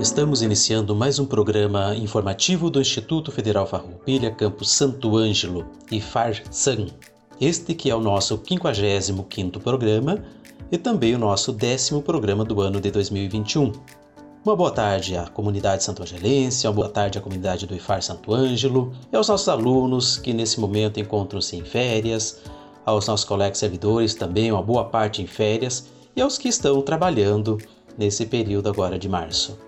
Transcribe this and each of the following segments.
Estamos iniciando mais um programa informativo do Instituto Federal Farroupilha, Campus Santo Ângelo, IFAR-SAN. Este que é o nosso 55º programa e também o nosso décimo programa do ano de 2021. Uma boa tarde à comunidade santo-angelense, uma boa tarde à comunidade do IFAR Santo Ângelo e aos nossos alunos que nesse momento encontram-se em férias, aos nossos colegas servidores também, uma boa parte em férias e aos que estão trabalhando nesse período agora de março.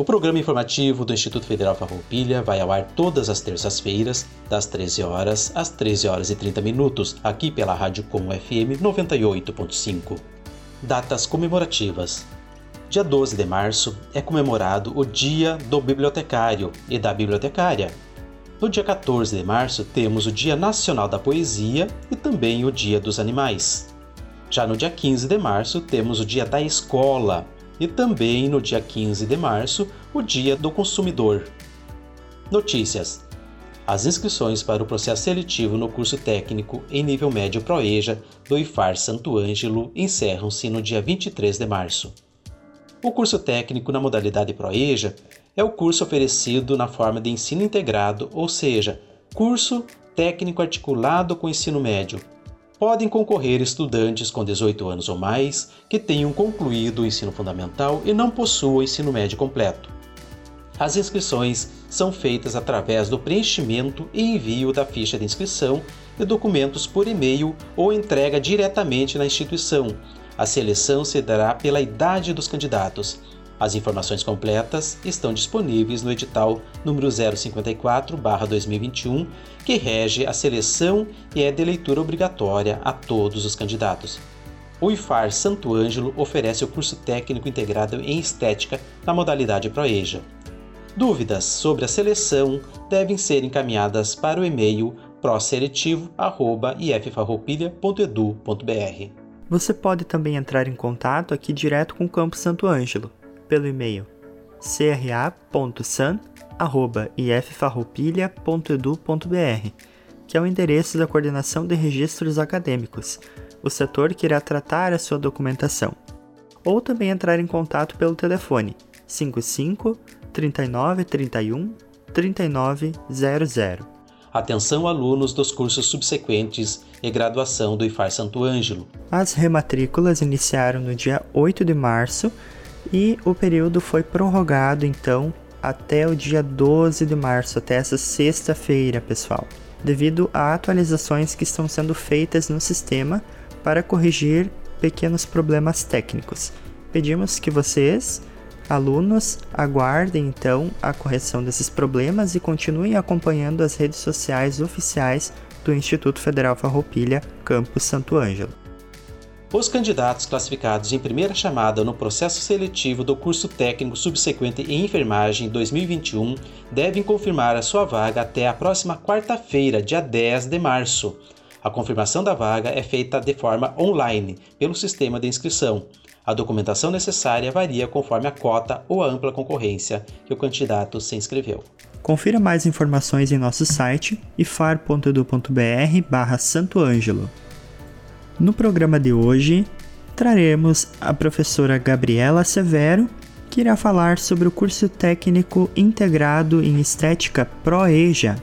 O programa informativo do Instituto Federal Farroupilha vai ao ar todas as terças-feiras, das 13 horas às 13 horas e 30 minutos, aqui pela Rádio Com FM 98.5. Datas comemorativas. Dia 12 de março é comemorado o Dia do Bibliotecário e da Bibliotecária. No dia 14 de março temos o Dia Nacional da Poesia e também o Dia dos Animais. Já no dia 15 de março temos o Dia da Escola e também no dia 15 de março, o Dia do Consumidor. Notícias: As inscrições para o processo seletivo no curso técnico em nível médio Proeja do IFAR Santo Ângelo encerram-se no dia 23 de março. O curso técnico na modalidade Proeja é o curso oferecido na forma de ensino integrado, ou seja, curso técnico articulado com ensino médio, podem concorrer estudantes com 18 anos ou mais que tenham concluído o ensino fundamental e não possuam ensino médio completo. As inscrições são feitas através do preenchimento e envio da ficha de inscrição e documentos por e-mail ou entrega diretamente na instituição. A seleção se dará pela idade dos candidatos as informações completas estão disponíveis no edital número 054/2021, que rege a seleção e é de leitura obrigatória a todos os candidatos. O IFAR Santo Ângelo oferece o curso técnico integrado em estética na modalidade Proeja. Dúvidas sobre a seleção devem ser encaminhadas para o e-mail proseletivo@iffarroupilha.edu.br. Você pode também entrar em contato aqui direto com o Campo Santo Ângelo pelo e-mail cra.san.iffarroupilha.edu.br, que é o endereço da Coordenação de Registros Acadêmicos, o setor que irá tratar a sua documentação. Ou também entrar em contato pelo telefone 55 39 31 3900. Atenção alunos dos cursos subsequentes e graduação do IFAR Santo Ângelo. As rematrículas iniciaram no dia 8 de março e o período foi prorrogado então até o dia 12 de março, até essa sexta-feira, pessoal, devido a atualizações que estão sendo feitas no sistema para corrigir pequenos problemas técnicos. Pedimos que vocês, alunos, aguardem então a correção desses problemas e continuem acompanhando as redes sociais oficiais do Instituto Federal Farroupilha, Campus Santo Ângelo. Os candidatos classificados em primeira chamada no processo seletivo do curso técnico subsequente em enfermagem 2021 devem confirmar a sua vaga até a próxima quarta-feira, dia 10 de março. A confirmação da vaga é feita de forma online, pelo sistema de inscrição. A documentação necessária varia conforme a cota ou a ampla concorrência que o candidato se inscreveu. Confira mais informações em nosso site ifar.edu.br barra Santo Ângelo. No programa de hoje, traremos a professora Gabriela Severo, que irá falar sobre o curso técnico integrado em estética ProEja.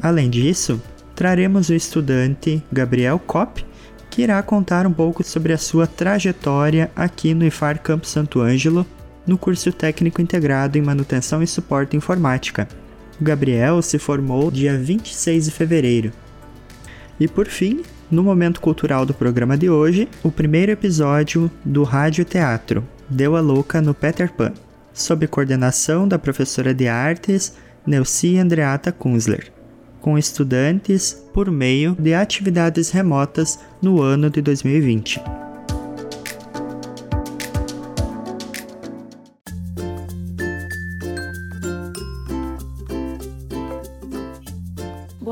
Além disso, traremos o estudante Gabriel Kopp, que irá contar um pouco sobre a sua trajetória aqui no IFAR Campo Santo Ângelo, no curso técnico integrado em manutenção e suporte informática. O Gabriel se formou dia 26 de fevereiro. E por fim, no momento cultural do programa de hoje, o primeiro episódio do Rádio Teatro, Deu a Louca no Peter Pan, sob coordenação da professora de artes Nelci Andreata Kunzler, com estudantes por meio de atividades remotas no ano de 2020.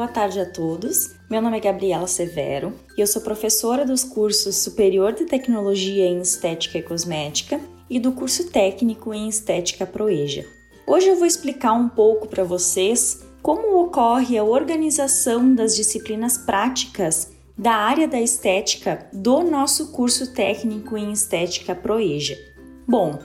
Tarde a todos. Meu nome é Gabriela Severo e eu sou professora dos cursos Superior de Tecnologia em Estética e Cosmética e do curso técnico em Estética Proeja. Hoje eu vou explicar um pouco para vocês como ocorre a organização das disciplinas práticas da área da estética do nosso curso técnico em Estética Proeja. Bom,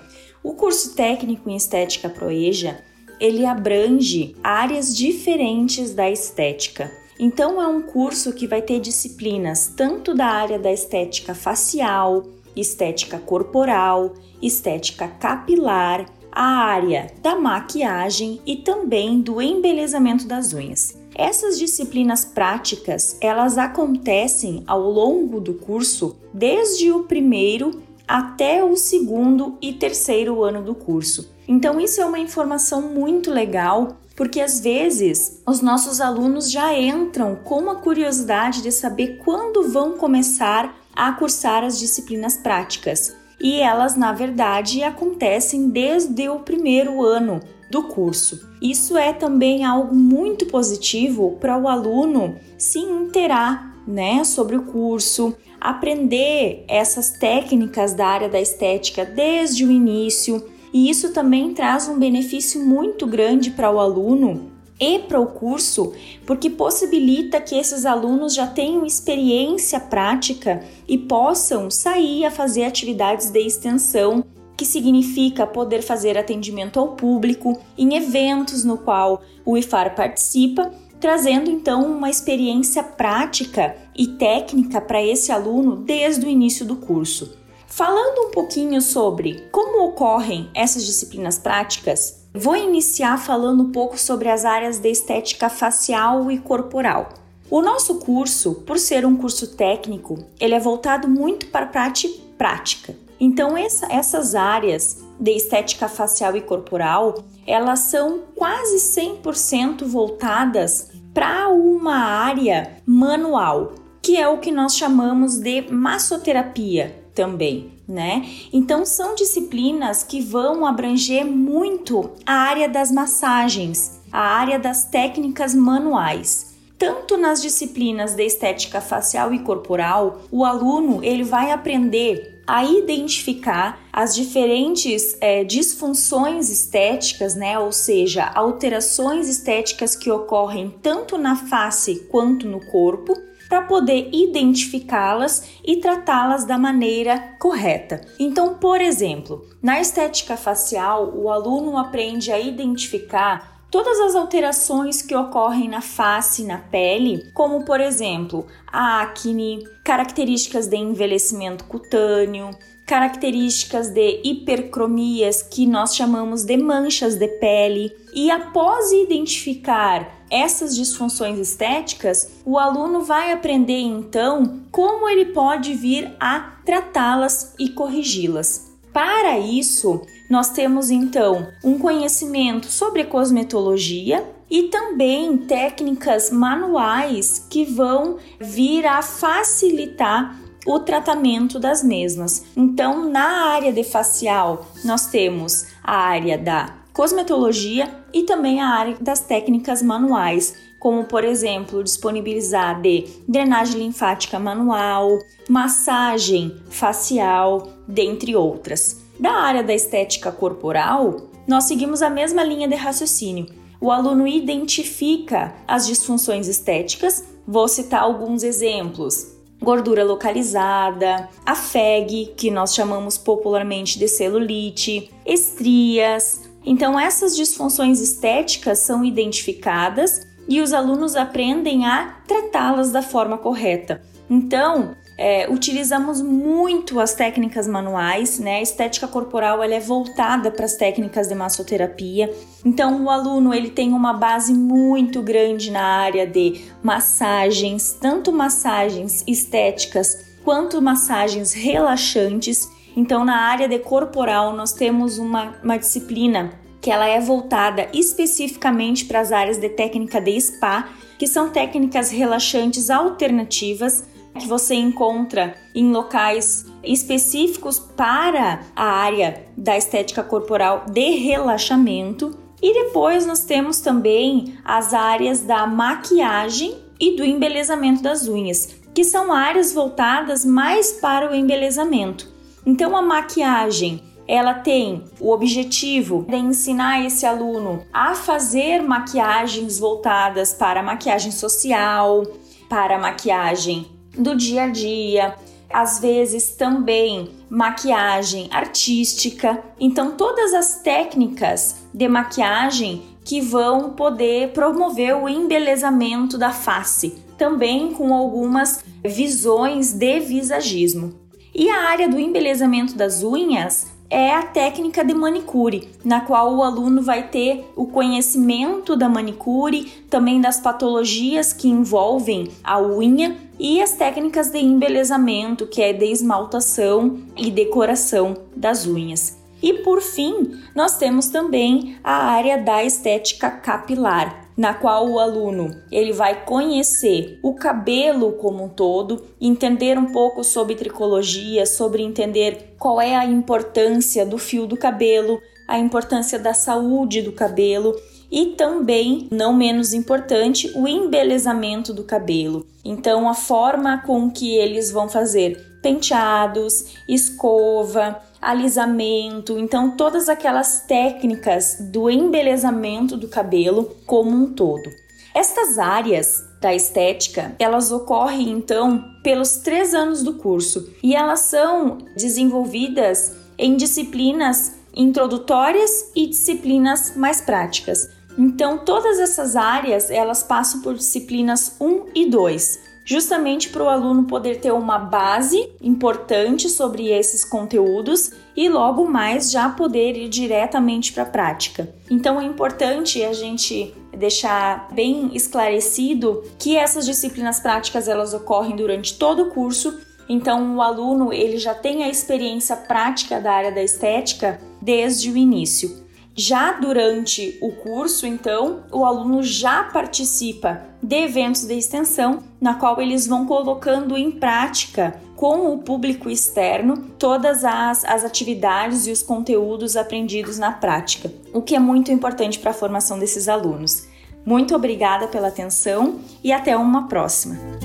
o curso técnico em Estética Proeja ele abrange áreas diferentes da estética. Então é um curso que vai ter disciplinas tanto da área da estética facial, estética corporal, estética capilar, a área da maquiagem e também do embelezamento das unhas. Essas disciplinas práticas, elas acontecem ao longo do curso, desde o primeiro até o segundo e terceiro ano do curso. Então, isso é uma informação muito legal, porque às vezes os nossos alunos já entram com a curiosidade de saber quando vão começar a cursar as disciplinas práticas. E elas, na verdade, acontecem desde o primeiro ano do curso. Isso é também algo muito positivo para o aluno se interar né, sobre o curso, aprender essas técnicas da área da estética desde o início, e isso também traz um benefício muito grande para o aluno e para o curso, porque possibilita que esses alunos já tenham experiência prática e possam sair a fazer atividades de extensão, que significa poder fazer atendimento ao público em eventos no qual o IFAR participa trazendo então uma experiência prática e técnica para esse aluno desde o início do curso. Falando um pouquinho sobre como ocorrem essas disciplinas práticas, vou iniciar falando um pouco sobre as áreas de estética facial e corporal. O nosso curso, por ser um curso técnico, ele é voltado muito para a parte prática. Então essa, essas áreas de estética facial e corporal, elas são quase 100% voltadas para uma área manual, que é o que nós chamamos de massoterapia também, né? Então são disciplinas que vão abranger muito a área das massagens, a área das técnicas manuais. Tanto nas disciplinas de estética facial e corporal, o aluno ele vai aprender a identificar as diferentes é, disfunções estéticas, né? Ou seja, alterações estéticas que ocorrem tanto na face quanto no corpo, para poder identificá-las e tratá-las da maneira correta. Então, por exemplo, na estética facial, o aluno aprende a identificar todas as alterações que ocorrem na face e na pele, como por exemplo a acne, características de envelhecimento cutâneo, características de hipercromias que nós chamamos de manchas de pele. E após identificar essas disfunções estéticas, o aluno vai aprender então como ele pode vir a tratá-las e corrigi-las. Para isso, nós temos então um conhecimento sobre cosmetologia e também técnicas manuais que vão vir a facilitar o tratamento das mesmas. Então, na área de facial, nós temos a área da cosmetologia e também a área das técnicas manuais, como por exemplo, disponibilizar de drenagem linfática manual, massagem facial, dentre outras. Da área da estética corporal, nós seguimos a mesma linha de raciocínio. O aluno identifica as disfunções estéticas, vou citar alguns exemplos. Gordura localizada, a FEG, que nós chamamos popularmente de celulite, estrias. Então, essas disfunções estéticas são identificadas e os alunos aprendem a tratá-las da forma correta. Então, é, utilizamos muito as técnicas manuais, né? A estética corporal ela é voltada para as técnicas de massoterapia. Então o aluno ele tem uma base muito grande na área de massagens, tanto massagens estéticas quanto massagens relaxantes. Então na área de corporal nós temos uma, uma disciplina que ela é voltada especificamente para as áreas de técnica de spa, que são técnicas relaxantes alternativas que você encontra em locais específicos para a área da estética corporal de relaxamento. E depois nós temos também as áreas da maquiagem e do embelezamento das unhas, que são áreas voltadas mais para o embelezamento. Então a maquiagem ela tem o objetivo de ensinar esse aluno a fazer maquiagens voltadas para a maquiagem social, para a maquiagem do dia a dia, às vezes também maquiagem artística. Então, todas as técnicas de maquiagem que vão poder promover o embelezamento da face, também com algumas visões de visagismo. E a área do embelezamento das unhas é a técnica de manicure, na qual o aluno vai ter o conhecimento da manicure, também das patologias que envolvem a unha e as técnicas de embelezamento, que é de esmaltação e decoração das unhas. E por fim, nós temos também a área da estética capilar, na qual o aluno ele vai conhecer o cabelo como um todo, entender um pouco sobre tricologia, sobre entender qual é a importância do fio do cabelo, a importância da saúde do cabelo e também, não menos importante, o embelezamento do cabelo. Então, a forma com que eles vão fazer penteados, escova, alisamento, então todas aquelas técnicas do embelezamento do cabelo como um todo. Estas áreas da estética, elas ocorrem então pelos três anos do curso e elas são desenvolvidas em disciplinas introdutórias e disciplinas mais práticas. Então, todas essas áreas elas passam por disciplinas 1 e 2 justamente para o aluno poder ter uma base importante sobre esses conteúdos e logo mais já poder ir diretamente para a prática. Então é importante a gente deixar bem esclarecido que essas disciplinas práticas elas ocorrem durante todo o curso. Então o aluno ele já tem a experiência prática da área da estética desde o início. Já durante o curso, então, o aluno já participa de eventos de extensão, na qual eles vão colocando em prática com o público externo todas as, as atividades e os conteúdos aprendidos na prática, o que é muito importante para a formação desses alunos. Muito obrigada pela atenção e até uma próxima!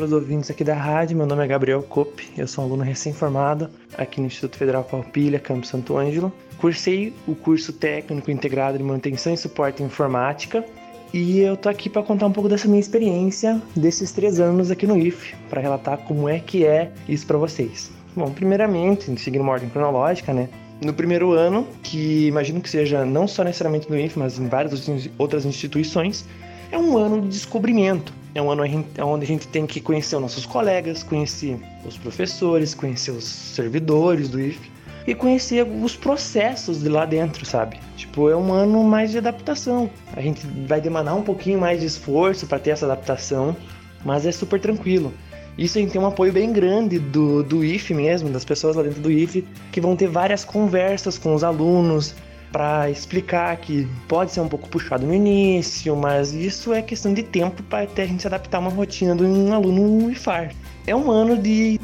Todos os ouvintes aqui da rádio. Meu nome é Gabriel Cope, eu sou um aluno recém-formado aqui no Instituto Federal Palpilha, Campo Santo Ângelo. Cursei o curso técnico integrado de manutenção e suporte informática e eu tô aqui para contar um pouco dessa minha experiência desses três anos aqui no IF, para relatar como é que é isso para vocês. Bom, primeiramente, seguindo uma ordem cronológica, né? No primeiro ano, que imagino que seja não só necessariamente no IF, mas em várias outras instituições, é um ano de descobrimento é um ano onde a gente tem que conhecer os nossos colegas, conhecer os professores, conhecer os servidores do IF e conhecer os processos de lá dentro, sabe? Tipo, é um ano mais de adaptação. A gente vai demandar um pouquinho mais de esforço para ter essa adaptação, mas é super tranquilo. Isso a gente tem um apoio bem grande do, do IF mesmo, das pessoas lá dentro do IF, que vão ter várias conversas com os alunos, para explicar que pode ser um pouco puxado no início, mas isso é questão de tempo para até a gente se adaptar a uma rotina de um aluno IFAR. É um ano de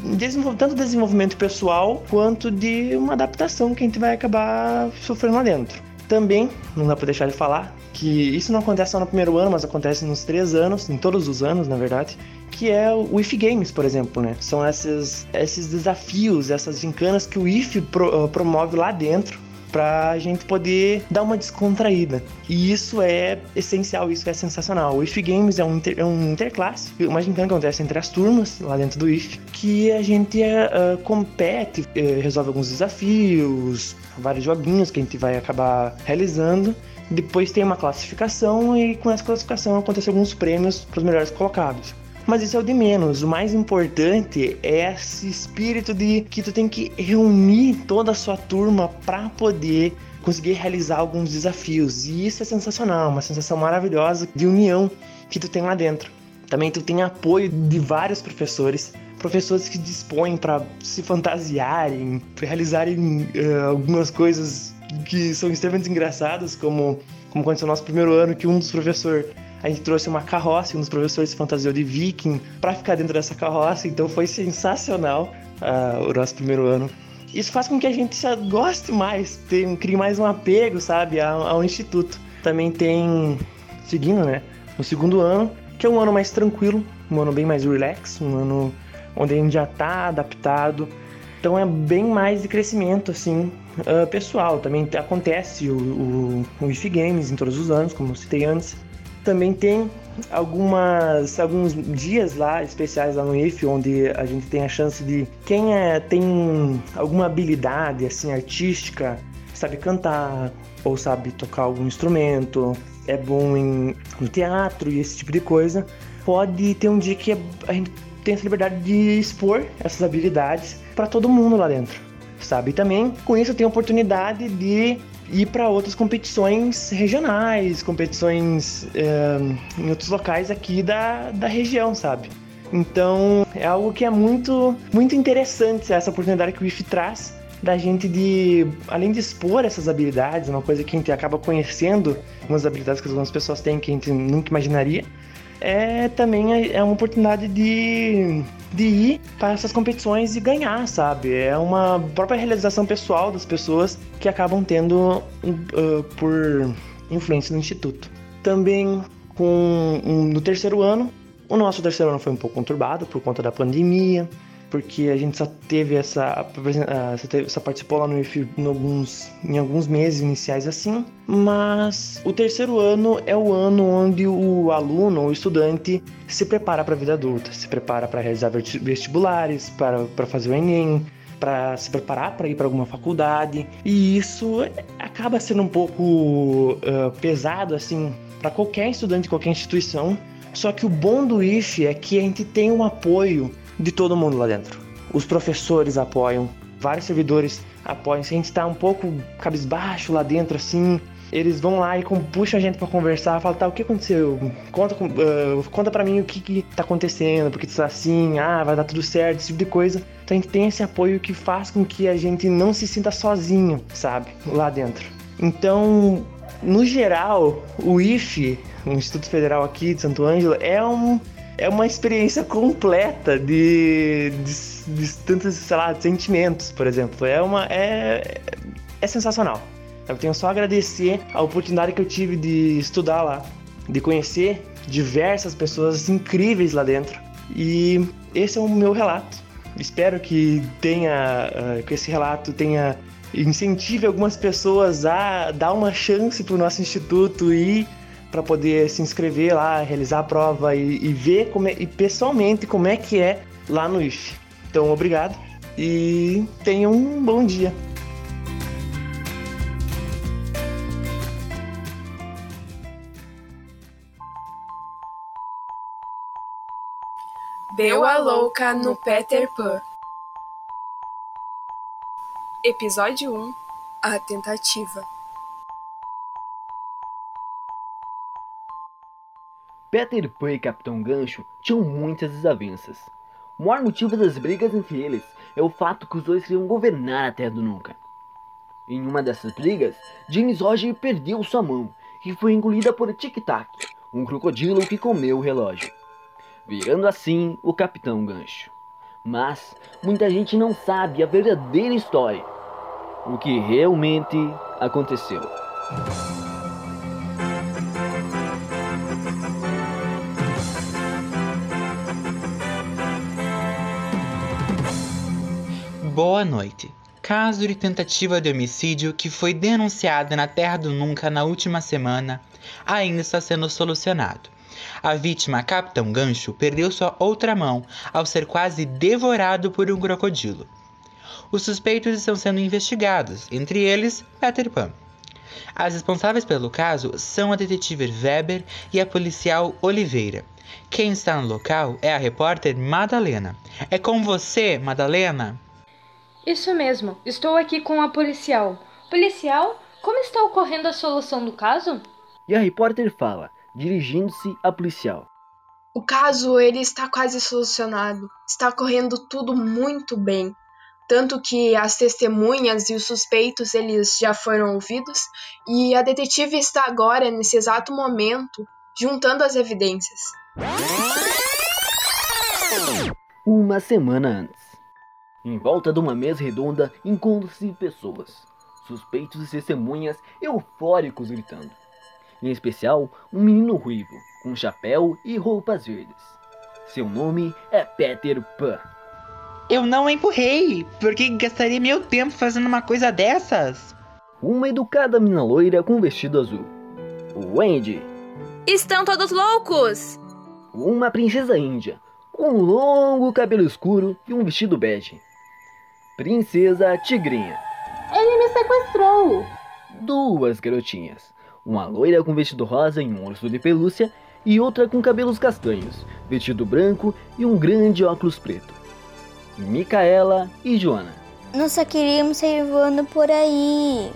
tanto desenvolvimento pessoal quanto de uma adaptação que a gente vai acabar sofrendo lá dentro. Também, não dá para deixar de falar, que isso não acontece só no primeiro ano, mas acontece nos três anos, em todos os anos, na verdade, que é o IF Games, por exemplo, né? São esses, esses desafios, essas gincanas que o IF pro, uh, promove lá dentro para a gente poder dar uma descontraída. E isso é essencial, isso é sensacional. O IF Games é um, inter, é um interclasse, uma gincana que acontece entre as turmas lá dentro do IF, que a gente uh, compete, uh, resolve alguns desafios, vários joguinhos que a gente vai acabar realizando. Depois tem uma classificação e com essa classificação acontecem alguns prêmios para os melhores colocados. Mas isso é o de menos. O mais importante é esse espírito de que tu tem que reunir toda a sua turma para poder conseguir realizar alguns desafios. E isso é sensacional, uma sensação maravilhosa de união que tu tem lá dentro. Também tu tem apoio de vários professores, professores que dispõem para se fantasiarem, realizarem uh, algumas coisas que são extremamente engraçadas, como como aconteceu no nosso primeiro ano, que um dos professores a gente trouxe uma carroça um dos professores fantasiou de viking para ficar dentro dessa carroça, então foi sensacional uh, o nosso primeiro ano. isso faz com que a gente goste mais, tem, crie mais um apego, sabe, ao, ao instituto. Também tem, seguindo, né, no segundo ano, que é um ano mais tranquilo, um ano bem mais relax, um ano onde a gente já está adaptado. Então é bem mais de crescimento, assim, uh, pessoal. Também acontece o, o, o IF Games em todos os anos, como eu citei antes. Também tem algumas alguns dias lá especiais lá no IF onde a gente tem a chance de quem é, tem alguma habilidade assim artística sabe cantar ou sabe tocar algum instrumento é bom em, no teatro e esse tipo de coisa pode ter um dia que a gente tem essa liberdade de expor essas habilidades para todo mundo lá dentro sabe? E também com isso tem a oportunidade de ir para outras competições regionais, competições é, em outros locais aqui da, da região, sabe? Então é algo que é muito, muito interessante essa oportunidade que o IF traz da gente de, além de expor essas habilidades, uma coisa que a gente acaba conhecendo, algumas habilidades que algumas pessoas têm que a gente nunca imaginaria, é também é uma oportunidade de, de ir para essas competições e ganhar, sabe? É uma própria realização pessoal das pessoas que acabam tendo uh, por influência do instituto. Também com um, no terceiro ano, o nosso terceiro ano foi um pouco conturbado por conta da pandemia, porque a gente só teve essa, só participou lá no IF em alguns, em alguns meses iniciais assim, mas o terceiro ano é o ano onde o aluno, o estudante, se prepara para a vida adulta, se prepara para realizar vestibulares, para, para fazer o Enem, para se preparar para ir para alguma faculdade, e isso acaba sendo um pouco uh, pesado assim para qualquer estudante, qualquer instituição. Só que o bom do IF é que a gente tem um apoio de todo mundo lá dentro. Os professores apoiam, vários servidores apoiam. Se a gente está um pouco cabisbaixo lá dentro, assim, eles vão lá e puxam a gente para conversar, falam, tá, o que aconteceu? Conta, uh, conta para mim o que, que tá acontecendo, porque tu tá assim, ah, vai dar tudo certo, esse tipo de coisa. Então a gente tem esse apoio que faz com que a gente não se sinta sozinho, sabe, lá dentro. Então, no geral, o IFE, o Instituto Federal aqui de Santo Ângelo, é um é uma experiência completa de, de, de tantos, sei lá, sentimentos, por exemplo. É uma. É, é sensacional. Eu tenho só a agradecer a oportunidade que eu tive de estudar lá, de conhecer diversas pessoas incríveis lá dentro. E esse é o meu relato. Espero que tenha, uh, que esse relato tenha incentive algumas pessoas a dar uma chance para o nosso instituto e para poder se inscrever lá, realizar a prova e, e ver como é, e pessoalmente como é que é lá no IF. Então, obrigado e tenham um bom dia. Beua Louca no Peter Pan. Episódio 1 A Tentativa Peter Pan e Capitão Gancho tinham muitas desavenças. O maior motivo das brigas entre eles é o fato que os dois queriam governar a Terra do Nunca. Em uma dessas brigas, James Roger perdeu sua mão e foi engolida por Tic Tac, um crocodilo que comeu o relógio, virando assim o Capitão Gancho. Mas muita gente não sabe a verdadeira história, o que realmente aconteceu. Boa noite. Caso de tentativa de homicídio que foi denunciado na Terra do Nunca na última semana ainda está sendo solucionado. A vítima, Capitão Gancho, perdeu sua outra mão ao ser quase devorado por um crocodilo. Os suspeitos estão sendo investigados, entre eles Peter Pan. As responsáveis pelo caso são a detetive Weber e a policial Oliveira. Quem está no local é a repórter Madalena. É com você, Madalena? Isso mesmo, estou aqui com a policial. Policial, como está ocorrendo a solução do caso? E a repórter fala, dirigindo-se à policial. O caso ele está quase solucionado. Está correndo tudo muito bem. Tanto que as testemunhas e os suspeitos eles já foram ouvidos e a detetive está agora nesse exato momento juntando as evidências. Uma semana antes. Em volta de uma mesa redonda encontram-se pessoas, suspeitos e testemunhas eufóricos gritando. Em especial, um menino ruivo, com chapéu e roupas verdes. Seu nome é Peter Pan. Eu não empurrei, porque gastaria meu tempo fazendo uma coisa dessas. Uma educada menina loira com vestido azul. Wendy. Estão todos loucos! Uma princesa índia, com um longo cabelo escuro e um vestido bege. Princesa Tigrinha. Ele me sequestrou. Duas garotinhas. Uma loira com vestido rosa e um urso de pelúcia e outra com cabelos castanhos, vestido branco e um grande óculos preto. Micaela e Joana. Nós só queríamos sair voando por aí.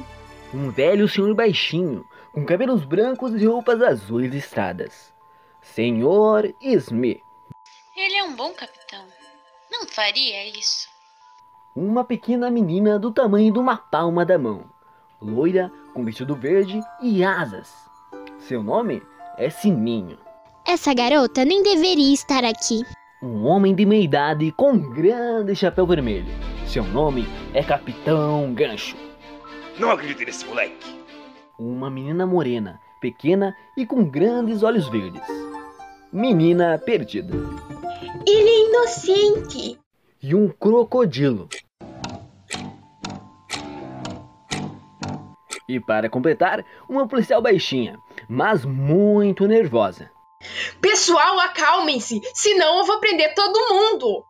Um velho senhor baixinho, com cabelos brancos e roupas azuis listradas. Senhor Smith. Ele é um bom capitão. Não faria isso. Uma pequena menina do tamanho de uma palma da mão, loira, com vestido verde e asas. Seu nome é Sininho. Essa garota nem deveria estar aqui. Um homem de meia idade com um grande chapéu vermelho. Seu nome é Capitão Gancho. Não acredito nesse moleque. Uma menina morena, pequena e com grandes olhos verdes. Menina perdida. Ele é inocente. E um crocodilo. E para completar, uma policial baixinha, mas muito nervosa. Pessoal, acalmem-se, senão eu vou prender todo mundo.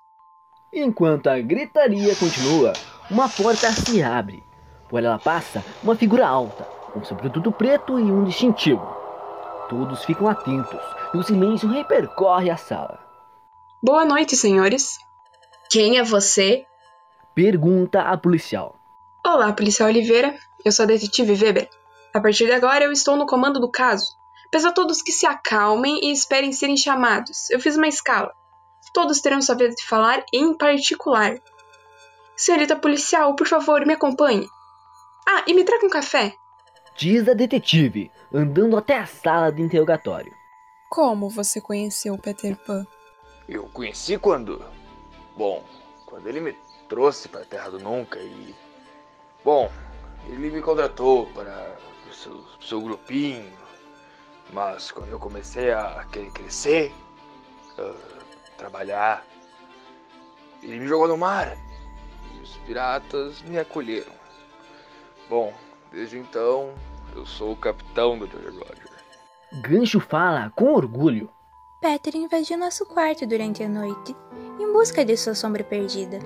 Enquanto a gritaria continua, uma porta se abre. Por ela passa uma figura alta, com sobretudo preto e um distintivo. Todos ficam atentos e o silêncio repercorre a sala. Boa noite, senhores. Quem é você? Pergunta a policial. Olá, policial Oliveira. Eu sou a detetive Weber. A partir de agora eu estou no comando do caso. Peço a todos que se acalmem e esperem serem chamados. Eu fiz uma escala. Todos terão sua vez de falar em particular. Senhorita policial, por favor, me acompanhe. Ah, e me traga um café. Diz a detetive, andando até a sala de interrogatório. Como você conheceu Peter Pan? Eu conheci quando. Bom, quando ele me trouxe para a Terra do Nunca e. Bom, ele me contratou para o seu, seu grupinho, mas quando eu comecei a querer crescer, uh, trabalhar, ele me jogou no mar e os piratas me acolheram. Bom, desde então eu sou o capitão do Jolly Roger. Gancho fala com orgulho. Peter invadiu nosso quarto durante a noite, em busca de sua sombra perdida.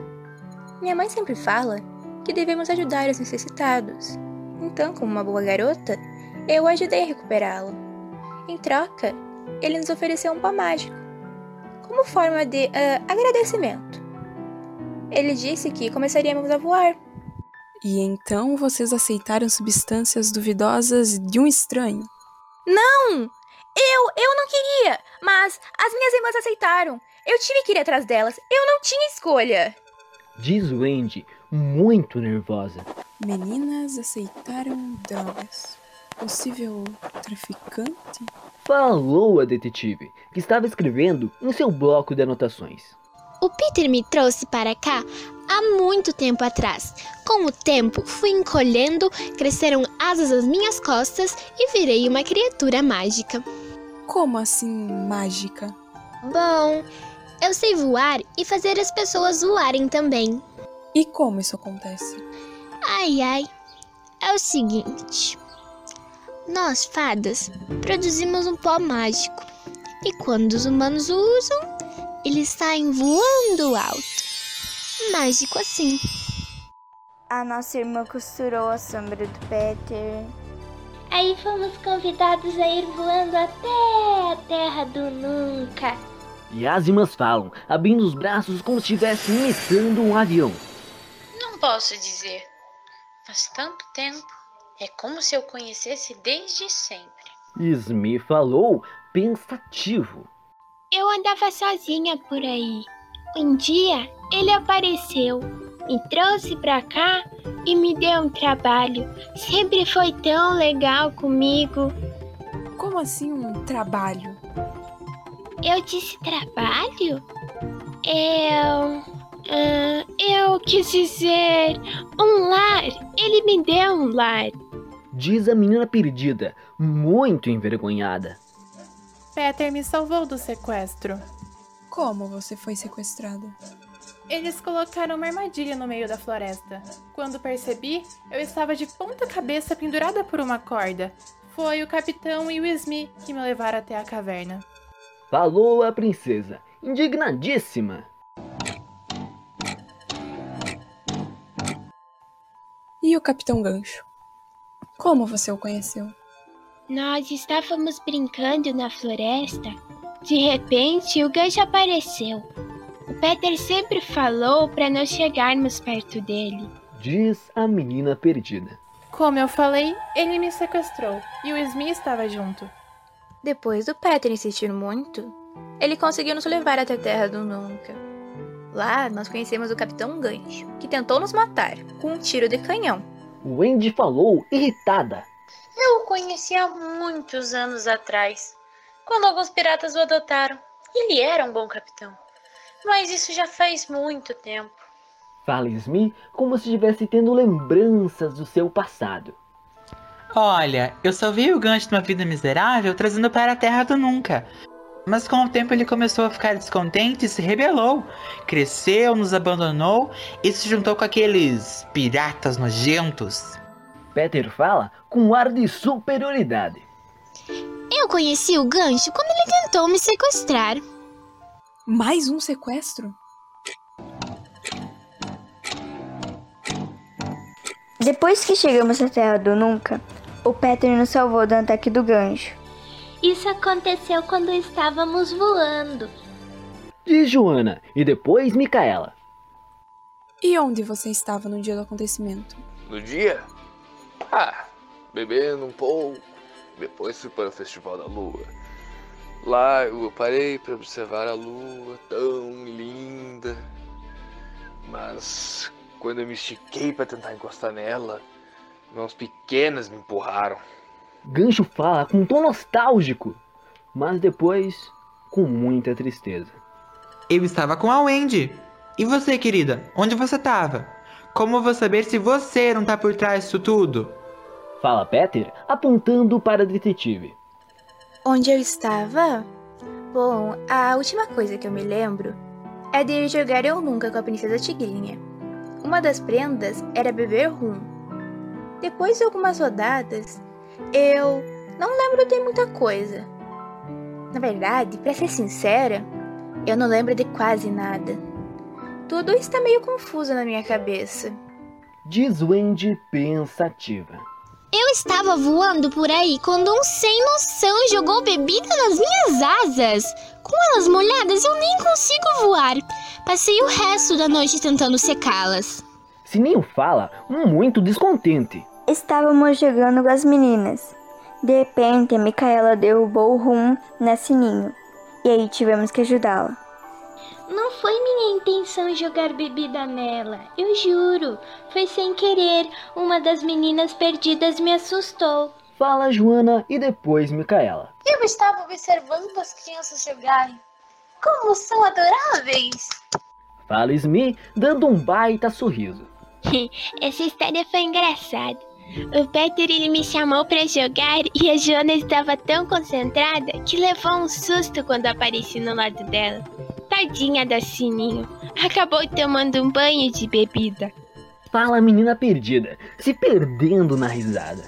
Minha mãe sempre fala que devemos ajudar os necessitados. Então, como uma boa garota, eu ajudei a recuperá-lo. Em troca, ele nos ofereceu um pó mágico, como forma de uh, agradecimento. Ele disse que começaríamos a voar. E então vocês aceitaram substâncias duvidosas de um estranho? Não! Eu, eu não queria, mas as minhas irmãs aceitaram. Eu tive que ir atrás delas. Eu não tinha escolha. Diz Wendy, muito nervosa. Meninas aceitaram drogas. Possível traficante? Falou a detetive, que estava escrevendo em seu bloco de anotações. O Peter me trouxe para cá há muito tempo atrás. Com o tempo, fui encolhendo, cresceram asas às minhas costas e virei uma criatura mágica. Como assim mágica? Bom, eu sei voar e fazer as pessoas voarem também. E como isso acontece? Ai ai, é o seguinte. Nós, fadas, produzimos um pó mágico. E quando os humanos o usam, eles saem voando alto. Mágico assim. A nossa irmã costurou a sombra do Peter. Aí fomos convidados a ir voando até a Terra do Nunca. E as irmãs falam, abrindo os braços como se estivessem imitando um avião. Não posso dizer. Faz tanto tempo. É como se eu conhecesse desde sempre. Smith falou, pensativo. Eu andava sozinha por aí. Um dia ele apareceu, me trouxe pra cá e me deu um trabalho. Sempre foi tão legal comigo. Como assim um trabalho? Eu disse trabalho? Eu. Ah, eu quis dizer um lar. Ele me deu um lar. Diz a menina perdida, muito envergonhada. Peter me salvou do sequestro. Como você foi sequestrada? Eles colocaram uma armadilha no meio da floresta. Quando percebi, eu estava de ponta cabeça pendurada por uma corda. Foi o capitão e o Smith que me levaram até a caverna. Falou a princesa, indignadíssima. E o Capitão Gancho? Como você o conheceu? Nós estávamos brincando na floresta. De repente, o gancho apareceu. O Peter sempre falou para não chegarmos perto dele. Diz a menina perdida. Como eu falei, ele me sequestrou e o Smith estava junto. Depois do Peter insistir muito, ele conseguiu nos levar até a Terra do Nunca. Lá nós conhecemos o Capitão Gancho, que tentou nos matar com um tiro de canhão. Wendy falou, irritada. Eu o conheci há muitos anos atrás, quando alguns piratas o adotaram. Ele era um bom capitão. Mas isso já faz muito tempo. Fala Smith como se estivesse tendo lembranças do seu passado. Olha, eu salvei o gancho de uma vida miserável trazendo para a terra do nunca. Mas com o tempo ele começou a ficar descontente e se rebelou. Cresceu, nos abandonou e se juntou com aqueles piratas nojentos. Peter fala com um ar de superioridade. Eu conheci o gancho quando ele tentou me sequestrar. Mais um sequestro? Depois que chegamos à Terra do Nunca, o Peter nos salvou do ataque do gancho. Isso aconteceu quando estávamos voando. Diz Joana e depois Micaela. E onde você estava no dia do acontecimento? No dia? Ah, bebendo um pouco. Depois fui para o Festival da Lua. Lá eu parei para observar a lua tão linda. Mas quando eu me estiquei para tentar encostar nela, mãos pequenas me empurraram. Gancho fala com um tom nostálgico, mas depois com muita tristeza. Eu estava com a Wendy. E você, querida? Onde você estava? Como vou saber se você não tá por trás disso tudo? Fala Peter, apontando para a detetive. Onde eu estava? Bom, a última coisa que eu me lembro é de jogar Eu Nunca com a Princesa Tigrinha. Uma das prendas era beber rum. Depois de algumas rodadas, eu não lembro de muita coisa. Na verdade, para ser sincera, eu não lembro de quase nada. Tudo está meio confuso na minha cabeça. Diz Wendy pensativa. Eu estava voando por aí quando um sem noção jogou bebida nas minhas asas. Com elas molhadas, eu nem consigo voar. Passei o resto da noite tentando secá-las. Sininho fala, muito descontente. Estávamos jogando com as meninas. De repente, a Micaela derrubou o rum na Sininho. E aí tivemos que ajudá-la. Não foi minha intenção jogar bebida nela, eu juro. Foi sem querer. Uma das meninas perdidas me assustou. Fala Joana e depois Micaela. Eu estava observando as crianças jogarem. Como são adoráveis! Fala Smith, dando um baita sorriso. Essa história foi engraçada. O Peter ele me chamou para jogar e a Joana estava tão concentrada que levou um susto quando apareci no lado dela. Tadinha da Sininho, acabou tomando um banho de bebida. Fala a menina perdida, se perdendo na risada.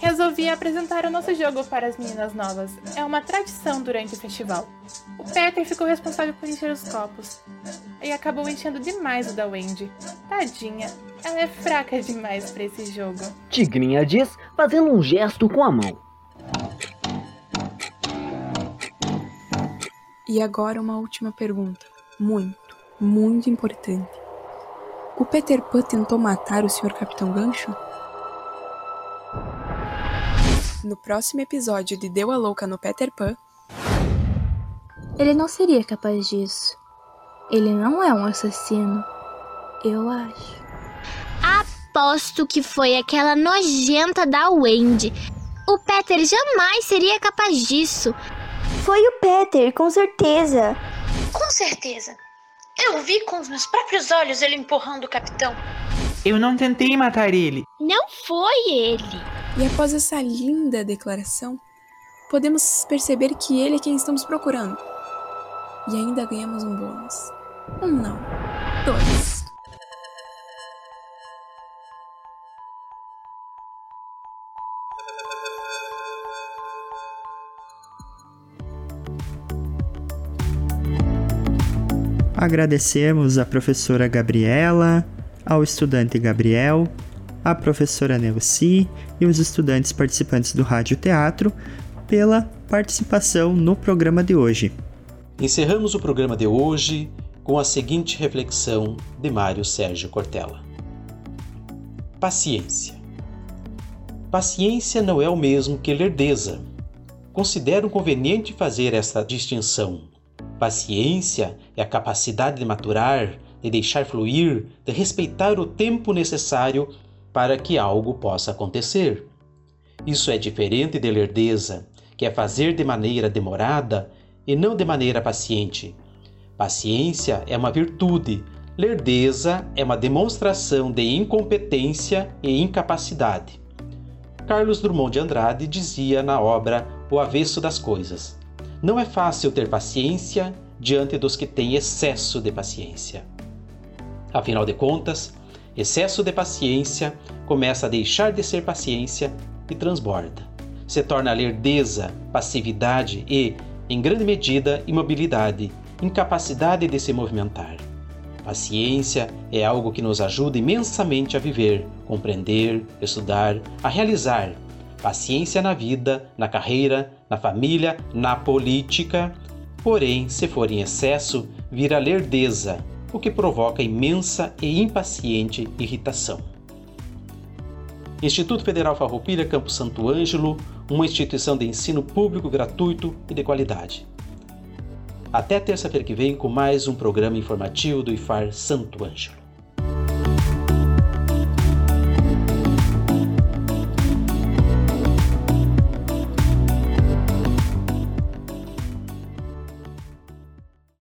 Resolvi apresentar o nosso jogo para as meninas novas. É uma tradição durante o festival. O Peter ficou responsável por encher os copos. E acabou enchendo demais o da Wendy. Tadinha, ela é fraca demais para esse jogo. Tigrinha diz, fazendo um gesto com a mão. E agora uma última pergunta, muito, muito importante. O Peter Pan tentou matar o Sr. Capitão Gancho? No próximo episódio de Deu a Louca no Peter Pan. Ele não seria capaz disso. Ele não é um assassino. Eu acho. Aposto que foi aquela nojenta da Wendy. O Peter jamais seria capaz disso. Foi o Peter, com certeza. Com certeza. Eu vi com os meus próprios olhos ele empurrando o capitão. Eu não tentei matar ele. Não foi ele. E após essa linda declaração, podemos perceber que ele é quem estamos procurando. E ainda ganhamos um bônus. Um não, dois. Agradecemos a professora Gabriela, ao estudante Gabriel, a professora Neuci e os estudantes participantes do Rádio Teatro pela participação no programa de hoje. Encerramos o programa de hoje com a seguinte reflexão de Mário Sérgio Cortella: Paciência. Paciência não é o mesmo que lerdeza. Considero conveniente fazer esta distinção Paciência é a capacidade de maturar, de deixar fluir, de respeitar o tempo necessário para que algo possa acontecer. Isso é diferente de lerdeza, que é fazer de maneira demorada e não de maneira paciente. Paciência é uma virtude, lerdeza é uma demonstração de incompetência e incapacidade. Carlos Drummond de Andrade dizia na obra O Avesso das Coisas: não é fácil ter paciência diante dos que têm excesso de paciência. Afinal de contas, excesso de paciência começa a deixar de ser paciência e transborda. Se torna lerdeza, passividade e, em grande medida, imobilidade, incapacidade de se movimentar. Paciência é algo que nos ajuda imensamente a viver, compreender, estudar, a realizar. Paciência na vida, na carreira, na família, na política. Porém, se for em excesso, vira lerdeza, o que provoca imensa e impaciente irritação. Instituto Federal Farroupilha Campo Santo Ângelo, uma instituição de ensino público gratuito e de qualidade. Até terça-feira que vem com mais um programa informativo do IFAR Santo Ângelo.